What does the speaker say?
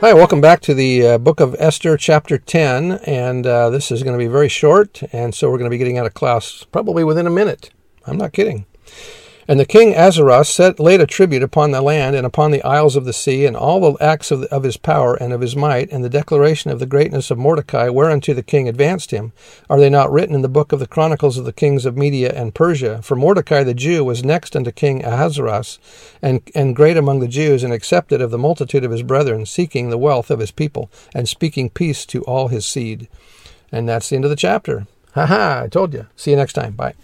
Hi, welcome back to the uh, book of Esther, chapter 10. And uh, this is going to be very short, and so we're going to be getting out of class probably within a minute. I'm not kidding. And the king Ahasuerus set, laid a tribute upon the land and upon the isles of the sea, and all the acts of, the, of his power and of his might, and the declaration of the greatness of Mordecai, whereunto the king advanced him. Are they not written in the book of the chronicles of the kings of Media and Persia? For Mordecai the Jew was next unto King Ahasuerus, and, and great among the Jews, and accepted of the multitude of his brethren, seeking the wealth of his people, and speaking peace to all his seed. And that's the end of the chapter. Ha ha, I told you. See you next time. Bye.